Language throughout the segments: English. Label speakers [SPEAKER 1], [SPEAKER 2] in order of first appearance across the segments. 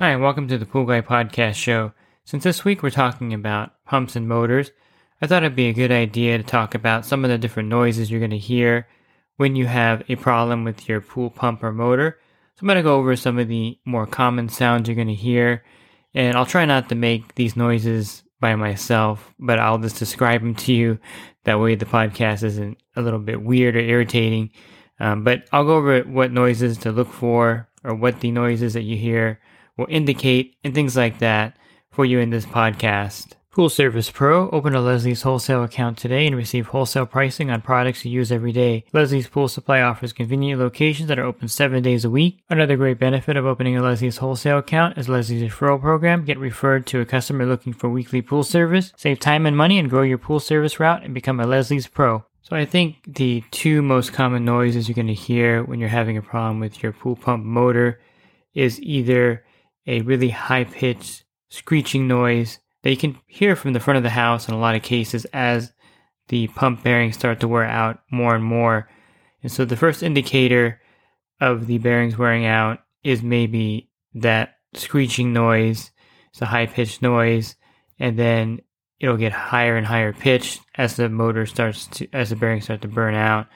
[SPEAKER 1] Hi, and welcome to the Pool Guy Podcast Show. Since this week we're talking about pumps and motors, I thought it'd be a good idea to talk about some of the different noises you're going to hear when you have a problem with your pool pump or motor. So I'm going to go over some of the more common sounds you're going to hear, and I'll try not to make these noises by myself, but I'll just describe them to you. That way the podcast isn't a little bit weird or irritating. Um, but I'll go over what noises to look for or what the noises that you hear will indicate and things like that for you in this podcast. Pool Service Pro. Open a Leslie's wholesale account today and receive wholesale pricing on products you use every day. Leslie's Pool Supply offers convenient locations that are open seven days a week. Another great benefit of opening a Leslie's wholesale account is Leslie's referral program. Get referred to a customer looking for weekly pool service. Save time and money and grow your pool service route and become a Leslie's Pro. So I think the two most common noises you're going to hear when you're having a problem with your pool pump motor is either a really high pitched screeching noise that you can hear from the front of the house in a lot of cases as the pump bearings start to wear out more and more. And so the first indicator of the bearings wearing out is maybe that screeching noise. It's a high pitched noise, and then it'll get higher and higher pitched as the motor starts to as the bearings start to burn out.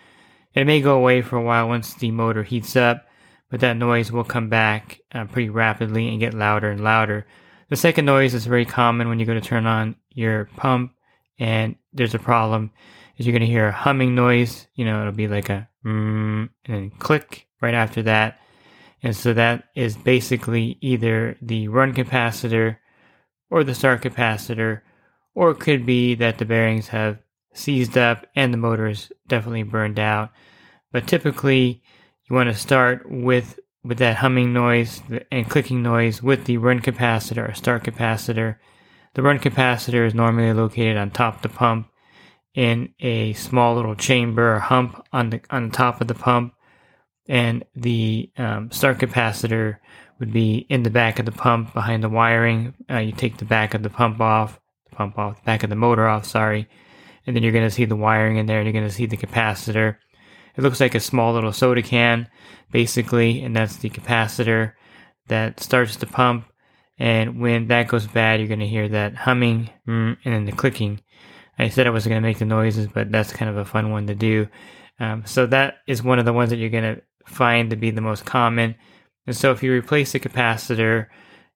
[SPEAKER 1] It may go away for a while once the motor heats up, but that noise will come back uh, pretty rapidly and get louder and louder. The second noise is very common when you go to turn on your pump and there's a problem is you're going to hear a humming noise. You know, it'll be like a mm, and click right after that. And so that is basically either the run capacitor or the start capacitor, or it could be that the bearings have seized up and the motor is definitely burned out. But typically, you want to start with with that humming noise and clicking noise with the run capacitor or start capacitor. The run capacitor is normally located on top of the pump in a small little chamber or hump on the on top of the pump, and the um, start capacitor would be in the back of the pump behind the wiring. Uh, you take the back of the pump off, the pump off, the back of the motor off, sorry, and then you're going to see the wiring in there, and you're going to see the capacitor it looks like a small little soda can, basically, and that's the capacitor that starts the pump. And when that goes bad, you're going to hear that humming mm, and then the clicking. I said I was going to make the noises, but that's kind of a fun one to do. Um, so that is one of the ones that you're going to find to be the most common. And so if you replace the capacitor,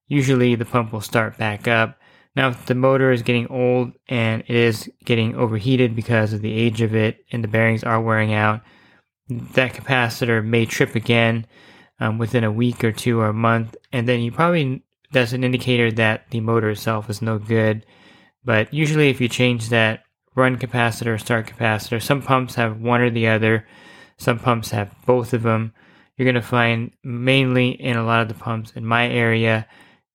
[SPEAKER 1] usually the pump will start back up. Now, if the motor is getting old and it is getting overheated because of the age of it and the bearings are wearing out, that capacitor may trip again um, within a week or two or a month, and then you probably that's an indicator that the motor itself is no good. But usually, if you change that run capacitor or start capacitor, some pumps have one or the other. Some pumps have both of them. You're going to find mainly in a lot of the pumps in my area,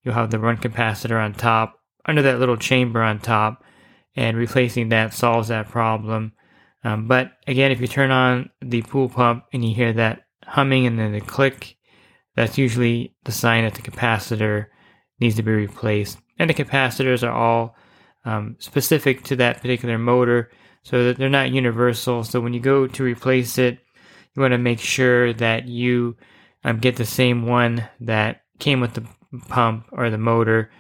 [SPEAKER 1] you'll have the run capacitor on top, under that little chamber on top, and replacing that solves that problem. Um, but again, if you turn on the pool pump and you hear that humming and then the click, that's usually the sign that the capacitor needs to be replaced. And the capacitors are all um, specific to that particular motor, so that they're not universal. So when you go to replace it, you want to make sure that you um, get the same one that came with the pump or the motor.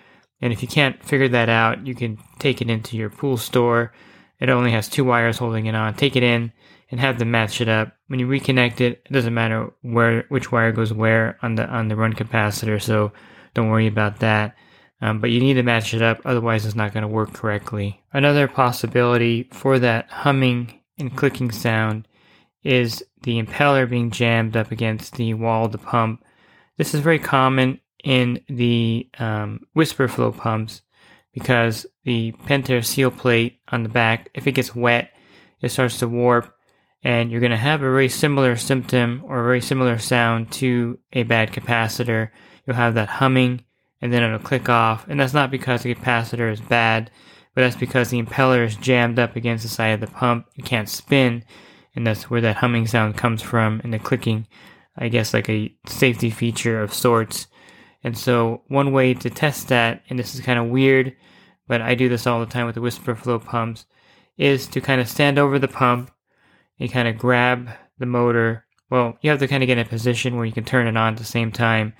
[SPEAKER 1] And if you can't figure that out, you can take it into your pool store it only has two wires holding it on. Take it in and have them match it up. When you reconnect it, it doesn't matter where which wire goes where on the on the run capacitor, so don't worry about that. Um, but you need to match it up, otherwise it's not going to work correctly. Another possibility for that humming and clicking sound is the impeller being jammed up against the wall of the pump. This is very common in the um, whisper flow pumps because the Pentair seal plate on the back, if it gets wet, it starts to warp and you're going to have a very similar symptom or a very similar sound to a bad capacitor. You'll have that humming and then it'll click off. And that's not because the capacitor is bad, but that's because the impeller is jammed up against the side of the pump. It can't spin. And that's where that humming sound comes from and the clicking, I guess, like a safety feature of sorts. And so, one way to test that, and this is kind of weird, but I do this all the time with the whisper flow pumps, is to kind of stand over the pump and kind of grab the motor. Well, you have to kind of get in a position where you can turn it on at the same time.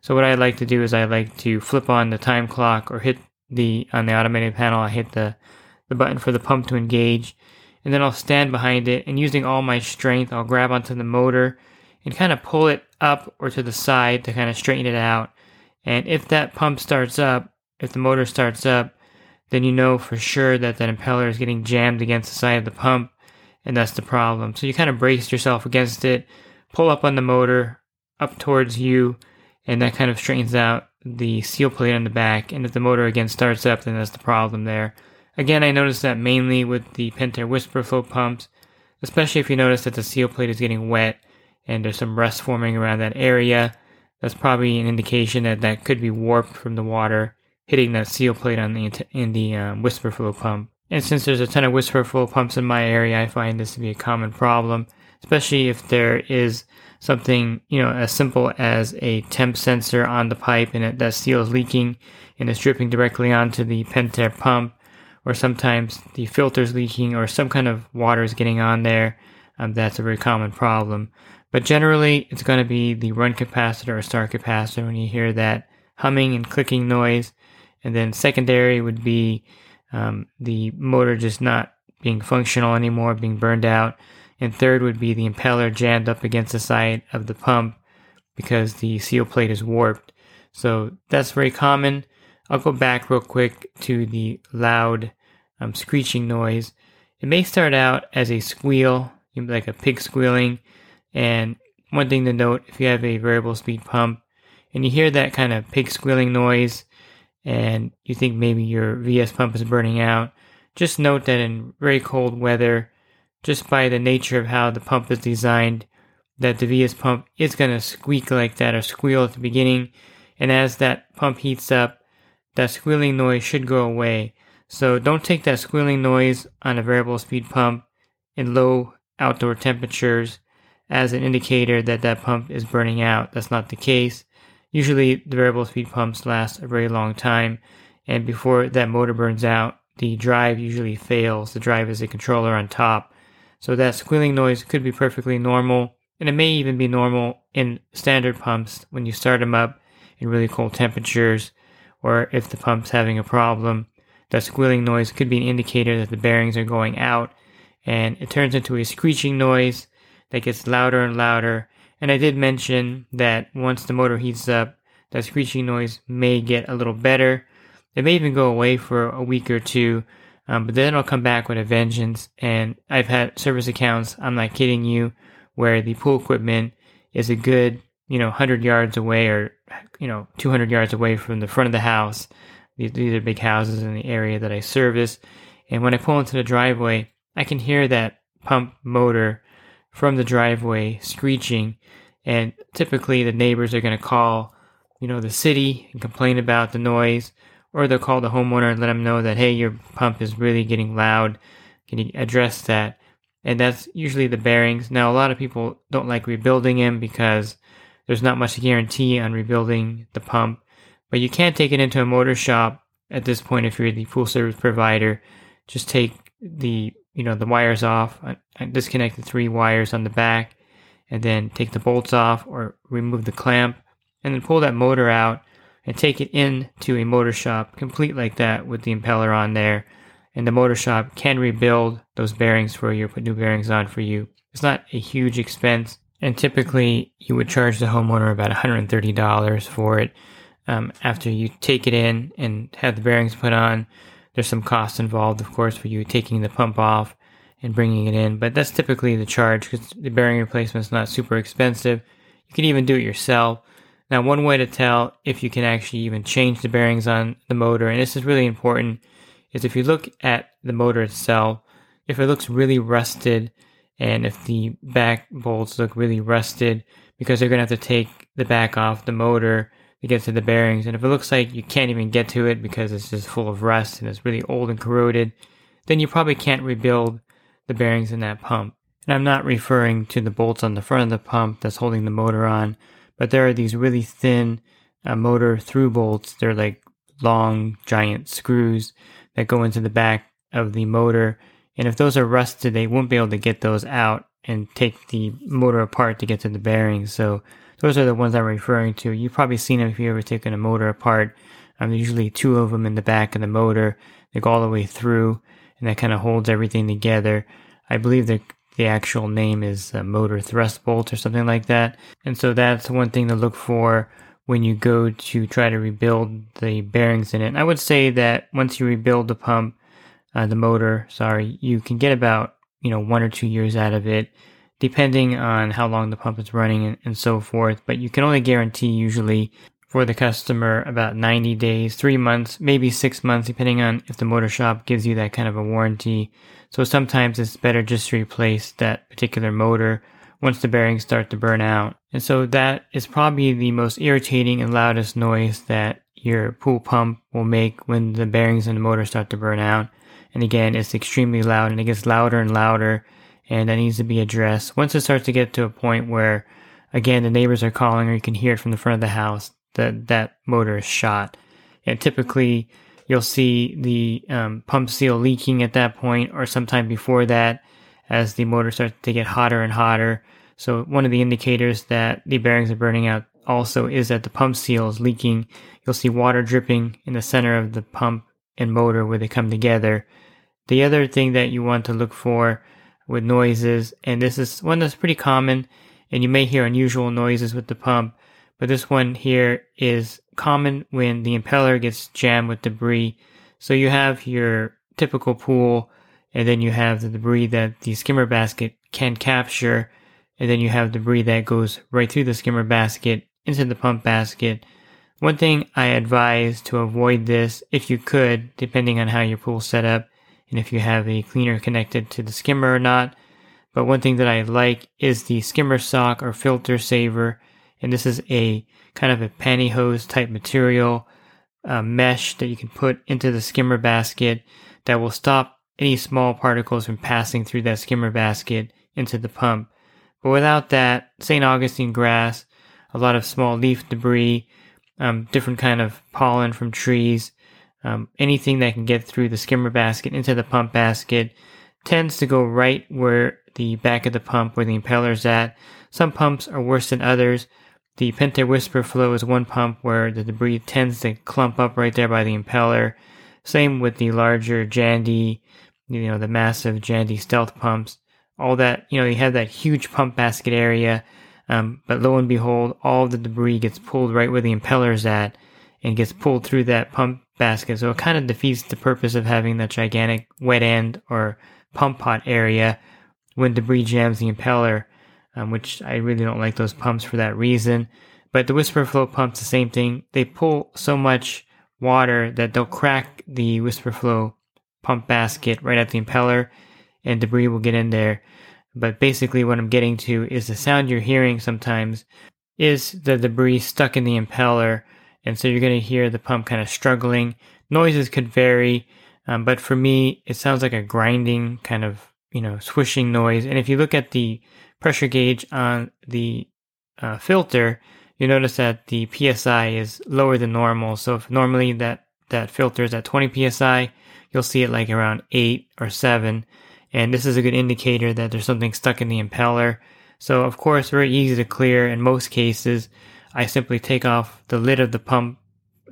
[SPEAKER 1] So what I like to do is I like to flip on the time clock or hit the on the automated panel. I hit the the button for the pump to engage, and then I'll stand behind it and using all my strength, I'll grab onto the motor and kind of pull it up or to the side to kind of straighten it out. And if that pump starts up, if the motor starts up, then you know for sure that that impeller is getting jammed against the side of the pump and that's the problem. So you kind of brace yourself against it, pull up on the motor up towards you, and that kind of straightens out the seal plate on the back. And if the motor again starts up, then that's the problem there. Again, I noticed that mainly with the Pentair Whisper Flow pumps, especially if you notice that the seal plate is getting wet and there's some rust forming around that area. That's probably an indication that that could be warped from the water hitting that seal plate on the in the um, Whisper Flow pump. And since there's a ton of whisper flow pumps in my area, I find this to be a common problem, especially if there is something, you know, as simple as a temp sensor on the pipe and it, that seal is leaking and it's dripping directly onto the Pentair pump, or sometimes the filter's leaking or some kind of water is getting on there. Um, that's a very common problem. But generally, it's going to be the run capacitor or start capacitor when you hear that humming and clicking noise. And then secondary would be um, the motor just not being functional anymore, being burned out. And third would be the impeller jammed up against the side of the pump because the seal plate is warped. So that's very common. I'll go back real quick to the loud um, screeching noise. It may start out as a squeal, like a pig squealing. And one thing to note if you have a variable speed pump and you hear that kind of pig squealing noise, and you think maybe your VS pump is burning out, just note that in very cold weather, just by the nature of how the pump is designed, that the VS pump is going to squeak like that or squeal at the beginning. And as that pump heats up, that squealing noise should go away. So don't take that squealing noise on a variable speed pump in low outdoor temperatures as an indicator that that pump is burning out. That's not the case. Usually, the variable speed pumps last a very long time, and before that motor burns out, the drive usually fails. The drive is a controller on top. So that squealing noise could be perfectly normal, and it may even be normal in standard pumps when you start them up in really cold temperatures, or if the pump's having a problem. That squealing noise could be an indicator that the bearings are going out, and it turns into a screeching noise that gets louder and louder and I did mention that once the motor heats up, that screeching noise may get a little better. It may even go away for a week or two, um, but then it'll come back with a vengeance. And I've had service accounts, I'm not kidding you, where the pool equipment is a good, you know, 100 yards away or, you know, 200 yards away from the front of the house. These, these are big houses in the area that I service. And when I pull into the driveway, I can hear that pump motor from the driveway screeching. And typically the neighbors are going to call, you know, the city and complain about the noise, or they'll call the homeowner and let them know that, hey, your pump is really getting loud. Can you address that? And that's usually the bearings. Now, a lot of people don't like rebuilding them because there's not much guarantee on rebuilding the pump, but you can't take it into a motor shop at this point if you're the full service provider. Just take the you know the wires off. I disconnect the three wires on the back, and then take the bolts off or remove the clamp, and then pull that motor out and take it into a motor shop, complete like that with the impeller on there. And the motor shop can rebuild those bearings for you, put new bearings on for you. It's not a huge expense, and typically you would charge the homeowner about $130 for it. Um, after you take it in and have the bearings put on, there's some costs involved, of course, for you taking the pump off and bringing it in, but that's typically the charge because the bearing replacement is not super expensive. You can even do it yourself. Now, one way to tell if you can actually even change the bearings on the motor, and this is really important, is if you look at the motor itself, if it looks really rusted and if the back bolts look really rusted, because they're going to have to take the back off the motor to get to the bearings. And if it looks like you can't even get to it because it's just full of rust and it's really old and corroded, then you probably can't rebuild the bearings in that pump. And I'm not referring to the bolts on the front of the pump that's holding the motor on, but there are these really thin uh, motor through bolts. They're like long, giant screws that go into the back of the motor. And if those are rusted, they won't be able to get those out and take the motor apart to get to the bearings. So those are the ones I'm referring to. You've probably seen them if you've ever taken a motor apart. Um, there's usually two of them in the back of the motor. They go all the way through, and that kind of holds everything together. I believe the the actual name is motor thrust bolt or something like that. And so that's one thing to look for when you go to try to rebuild the bearings in it. I would say that once you rebuild the pump, uh, the motor, sorry, you can get about you know one or two years out of it depending on how long the pump is running and, and so forth. But you can only guarantee usually for the customer about 90 days, three months, maybe six months, depending on if the motor shop gives you that kind of a warranty. So sometimes it's better just to replace that particular motor once the bearings start to burn out. And so that is probably the most irritating and loudest noise that your pool pump will make when the bearings in the motor start to burn out. And again, it's extremely loud and it gets louder and louder and that needs to be addressed. Once it starts to get to a point where, again, the neighbors are calling or you can hear it from the front of the house, that that motor is shot. And typically, you'll see the um, pump seal leaking at that point or sometime before that as the motor starts to get hotter and hotter. So one of the indicators that the bearings are burning out also is that the pump seal is leaking. You'll see water dripping in the center of the pump and motor where they come together. The other thing that you want to look for with noises, and this is one that's pretty common, and you may hear unusual noises with the pump, but this one here is common when the impeller gets jammed with debris. So you have your typical pool, and then you have the debris that the skimmer basket can capture, and then you have debris that goes right through the skimmer basket into the pump basket. One thing I advise to avoid this, if you could, depending on how your pool's set up, and if you have a cleaner connected to the skimmer or not. But one thing that I like is the skimmer sock or filter saver. And this is a kind of a pantyhose type material uh, mesh that you can put into the skimmer basket that will stop any small particles from passing through that skimmer basket into the pump. But without that, St. Augustine grass, a lot of small leaf debris, um, different kind of pollen from trees, um, anything that can get through the skimmer basket into the pump basket tends to go right where the back of the pump, where the impeller is at. Some pumps are worse than others. The Pentair Whisper Flow is one pump where the debris tends to clump up right there by the impeller. Same with the larger Jandy, you know, the massive Jandy stealth pumps. All that, you know, you have that huge pump basket area, um, but lo and behold, all the debris gets pulled right where the impeller is at and gets pulled through that pump basket. So it kind of defeats the purpose of having that gigantic wet end or pump pot area when debris jams the impeller, um, which I really don't like those pumps for that reason. But the Whisper Flow pumps, the same thing. They pull so much water that they'll crack the Whisper Flow pump basket right at the impeller and debris will get in there. But basically, what I'm getting to is the sound you're hearing sometimes is the debris stuck in the impeller and so you're going to hear the pump kind of struggling. Noises could vary, um, but for me, it sounds like a grinding kind of, you know, swishing noise. And if you look at the pressure gauge on the uh, filter, you notice that the PSI is lower than normal. So if normally that, that filter is at 20 PSI, you'll see it like around 8 or 7. And this is a good indicator that there's something stuck in the impeller. So of course, very easy to clear in most cases. I simply take off the lid of the pump,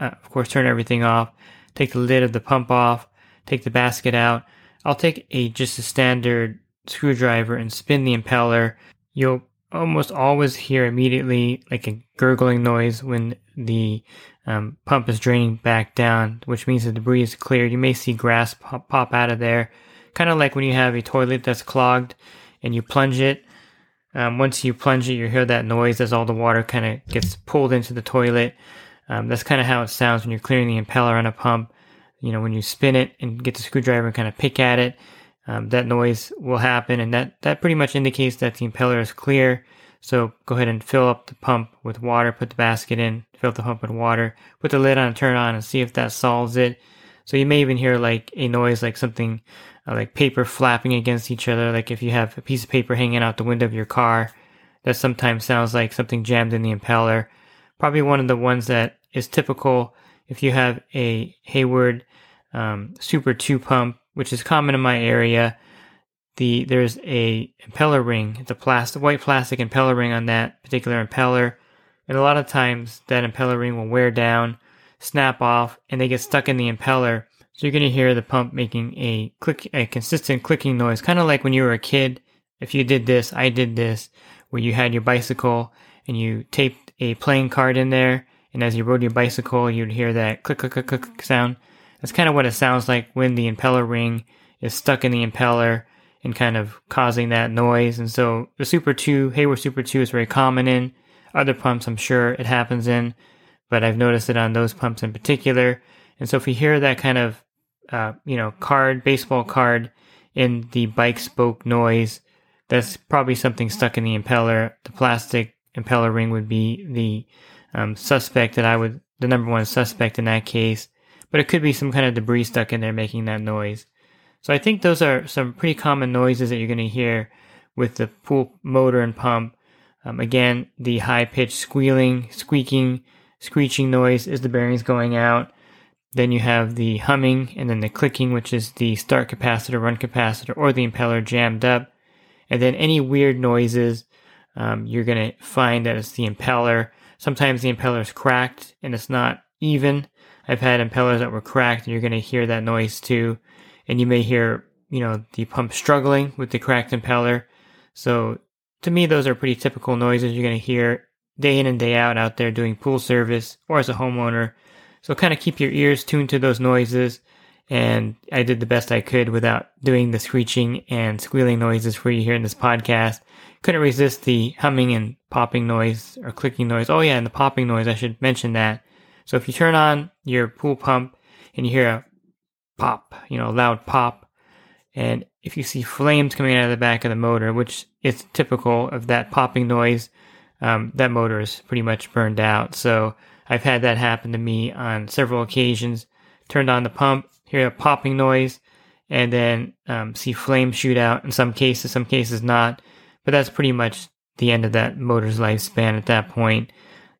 [SPEAKER 1] uh, of course, turn everything off, take the lid of the pump off, take the basket out. I'll take a just a standard screwdriver and spin the impeller. You'll almost always hear immediately like a gurgling noise when the um, pump is draining back down, which means the debris is cleared. You may see grass pop, pop out of there, kind of like when you have a toilet that's clogged and you plunge it um, once you plunge it, you hear that noise as all the water kind of gets pulled into the toilet. Um, that's kind of how it sounds when you're clearing the impeller on a pump. You know, when you spin it and get the screwdriver and kind of pick at it, um, that noise will happen, and that that pretty much indicates that the impeller is clear. So go ahead and fill up the pump with water. Put the basket in, fill the pump with water. Put the lid on, turn on, and see if that solves it. So you may even hear like a noise, like something uh, like paper flapping against each other. Like if you have a piece of paper hanging out the window of your car, that sometimes sounds like something jammed in the impeller. Probably one of the ones that is typical if you have a Hayward um, Super 2 pump, which is common in my area. The there's a impeller ring. It's a plastic, white plastic impeller ring on that particular impeller, and a lot of times that impeller ring will wear down, snap off, and they get stuck in the impeller. So you're going to hear the pump making a click, a consistent clicking noise, kind of like when you were a kid. If you did this, I did this, where you had your bicycle and you taped a playing card in there, and as you rode your bicycle, you'd hear that click, click, click, click sound. That's kind of what it sounds like when the impeller ring is stuck in the impeller and kind of causing that noise. And so the Super 2, Hayward Super 2 is very common in other pumps, I'm sure it happens in, but I've noticed it on those pumps in particular. And so if you hear that kind of, uh, you know, card, baseball card in the bike spoke noise, that's probably something stuck in the impeller. The plastic impeller ring would be the um, suspect that I would, the number one suspect in that case. But it could be some kind of debris stuck in there making that noise. So I think those are some pretty common noises that you're going to hear with the pool motor and pump. Um, again, the high pitched squealing, squeaking, screeching noise is the bearings going out. Then you have the humming and then the clicking, which is the start capacitor, run capacitor, or the impeller jammed up. And then any weird noises, um, you're going to find that it's the impeller. Sometimes the impeller is cracked and it's not even. I've had impellers that were cracked and you're going to hear that noise too. And you may hear, you know, the pump struggling with the cracked impeller. So to me, those are pretty typical noises you're going to hear day in and day out out there doing pool service or as a homeowner. So kind of keep your ears tuned to those noises. And I did the best I could without doing the screeching and squealing noises for you here in this podcast. Couldn't resist the humming and popping noise or clicking noise. Oh yeah, and the popping noise, I should mention that. So if you turn on your pool pump and you hear a pop, you know, loud pop, and if you see flames coming out of the back of the motor, which is typical of that popping noise, um, that motor is pretty much burned out. So I've had that happen to me on several occasions. Turned on the pump, hear a popping noise, and then um, see flames shoot out. In some cases, some cases not, but that's pretty much the end of that motor's lifespan at that point.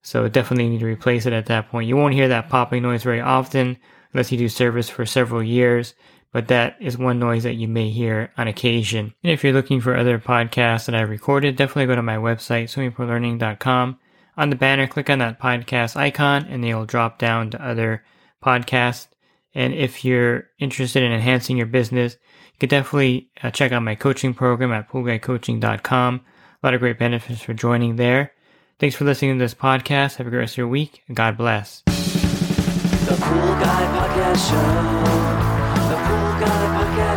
[SPEAKER 1] So definitely need to replace it at that point. You won't hear that popping noise very often unless you do service for several years, but that is one noise that you may hear on occasion. And if you're looking for other podcasts that I recorded, definitely go to my website, swimmingpoollearning.com. On the banner, click on that podcast icon and they'll drop down to other podcasts. And if you're interested in enhancing your business, you could definitely uh, check out my coaching program at poolguycoaching.com. A lot of great benefits for joining there. Thanks for listening to this podcast. Have a great rest of your week, God bless.
[SPEAKER 2] The Pool Guy Podcast Show.